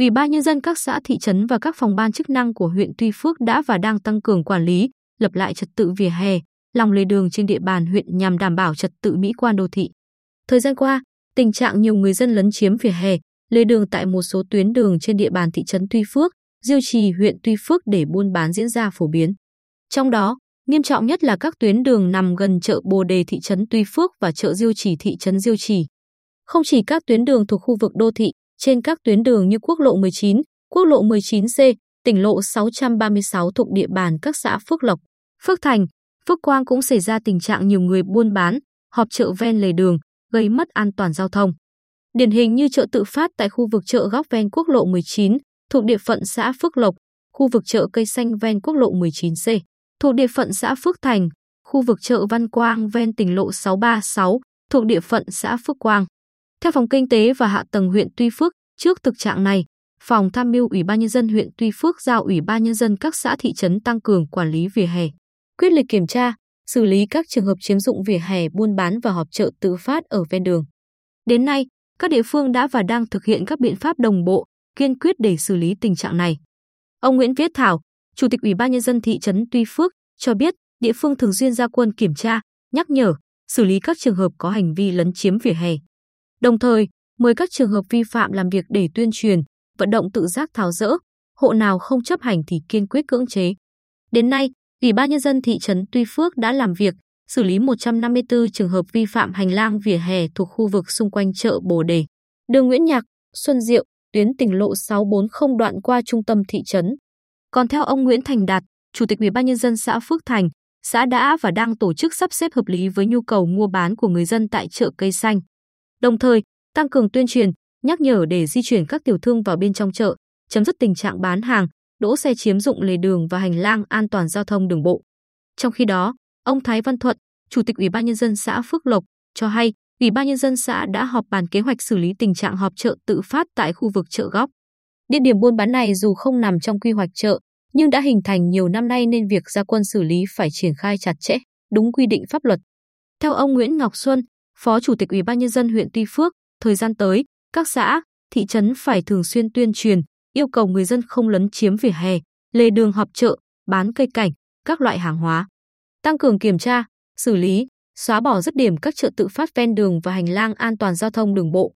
Ủy ban nhân dân các xã thị trấn và các phòng ban chức năng của huyện Tuy Phước đã và đang tăng cường quản lý, lập lại trật tự vỉa hè, lòng lề đường trên địa bàn huyện nhằm đảm bảo trật tự mỹ quan đô thị. Thời gian qua, tình trạng nhiều người dân lấn chiếm vỉa hè, lề đường tại một số tuyến đường trên địa bàn thị trấn Tuy Phước, Diêu Trì huyện Tuy Phước để buôn bán diễn ra phổ biến. Trong đó, nghiêm trọng nhất là các tuyến đường nằm gần chợ Bồ Đề thị trấn Tuy Phước và chợ Diêu Trì thị trấn Diêu Trì. Không chỉ các tuyến đường thuộc khu vực đô thị, trên các tuyến đường như quốc lộ 19, quốc lộ 19C, tỉnh lộ 636 thuộc địa bàn các xã Phước Lộc, Phước Thành, Phước Quang cũng xảy ra tình trạng nhiều người buôn bán, họp chợ ven lề đường, gây mất an toàn giao thông. Điển hình như chợ tự phát tại khu vực chợ góc ven quốc lộ 19, thuộc địa phận xã Phước Lộc, khu vực chợ cây xanh ven quốc lộ 19C, thuộc địa phận xã Phước Thành, khu vực chợ Văn Quang ven tỉnh lộ 636, thuộc địa phận xã Phước Quang. Theo Phòng Kinh tế và Hạ tầng huyện Tuy Phước, trước thực trạng này, Phòng tham mưu Ủy ban nhân dân huyện Tuy Phước giao Ủy ban nhân dân các xã thị trấn tăng cường quản lý vỉa hè, quyết liệt kiểm tra, xử lý các trường hợp chiếm dụng vỉa hè buôn bán và họp chợ tự phát ở ven đường. Đến nay, các địa phương đã và đang thực hiện các biện pháp đồng bộ, kiên quyết để xử lý tình trạng này. Ông Nguyễn Viết Thảo, Chủ tịch Ủy ban nhân dân thị trấn Tuy Phước cho biết, địa phương thường xuyên ra quân kiểm tra, nhắc nhở, xử lý các trường hợp có hành vi lấn chiếm vỉa hè. Đồng thời, mời các trường hợp vi phạm làm việc để tuyên truyền, vận động tự giác tháo rỡ, hộ nào không chấp hành thì kiên quyết cưỡng chế. Đến nay, Ủy ban nhân dân thị trấn Tuy Phước đã làm việc, xử lý 154 trường hợp vi phạm hành lang vỉa hè thuộc khu vực xung quanh chợ Bồ Đề, đường Nguyễn Nhạc, Xuân Diệu, tuyến tỉnh lộ 640 đoạn qua trung tâm thị trấn. Còn theo ông Nguyễn Thành Đạt, Chủ tịch Ủy ban nhân dân xã Phước Thành, xã đã và đang tổ chức sắp xếp hợp lý với nhu cầu mua bán của người dân tại chợ cây xanh. Đồng thời, tăng cường tuyên truyền, nhắc nhở để di chuyển các tiểu thương vào bên trong chợ, chấm dứt tình trạng bán hàng, đỗ xe chiếm dụng lề đường và hành lang an toàn giao thông đường bộ. Trong khi đó, ông Thái Văn Thuận, Chủ tịch Ủy ban nhân dân xã Phước Lộc cho hay, Ủy ban nhân dân xã đã họp bàn kế hoạch xử lý tình trạng họp chợ tự phát tại khu vực chợ góc. Địa điểm buôn bán này dù không nằm trong quy hoạch chợ, nhưng đã hình thành nhiều năm nay nên việc ra quân xử lý phải triển khai chặt chẽ, đúng quy định pháp luật. Theo ông Nguyễn Ngọc Xuân, Phó Chủ tịch Ủy ban nhân dân huyện Tuy Phước, thời gian tới, các xã, thị trấn phải thường xuyên tuyên truyền, yêu cầu người dân không lấn chiếm vỉa hè, lề đường họp chợ, bán cây cảnh, các loại hàng hóa. Tăng cường kiểm tra, xử lý, xóa bỏ dứt điểm các chợ tự phát ven đường và hành lang an toàn giao thông đường bộ.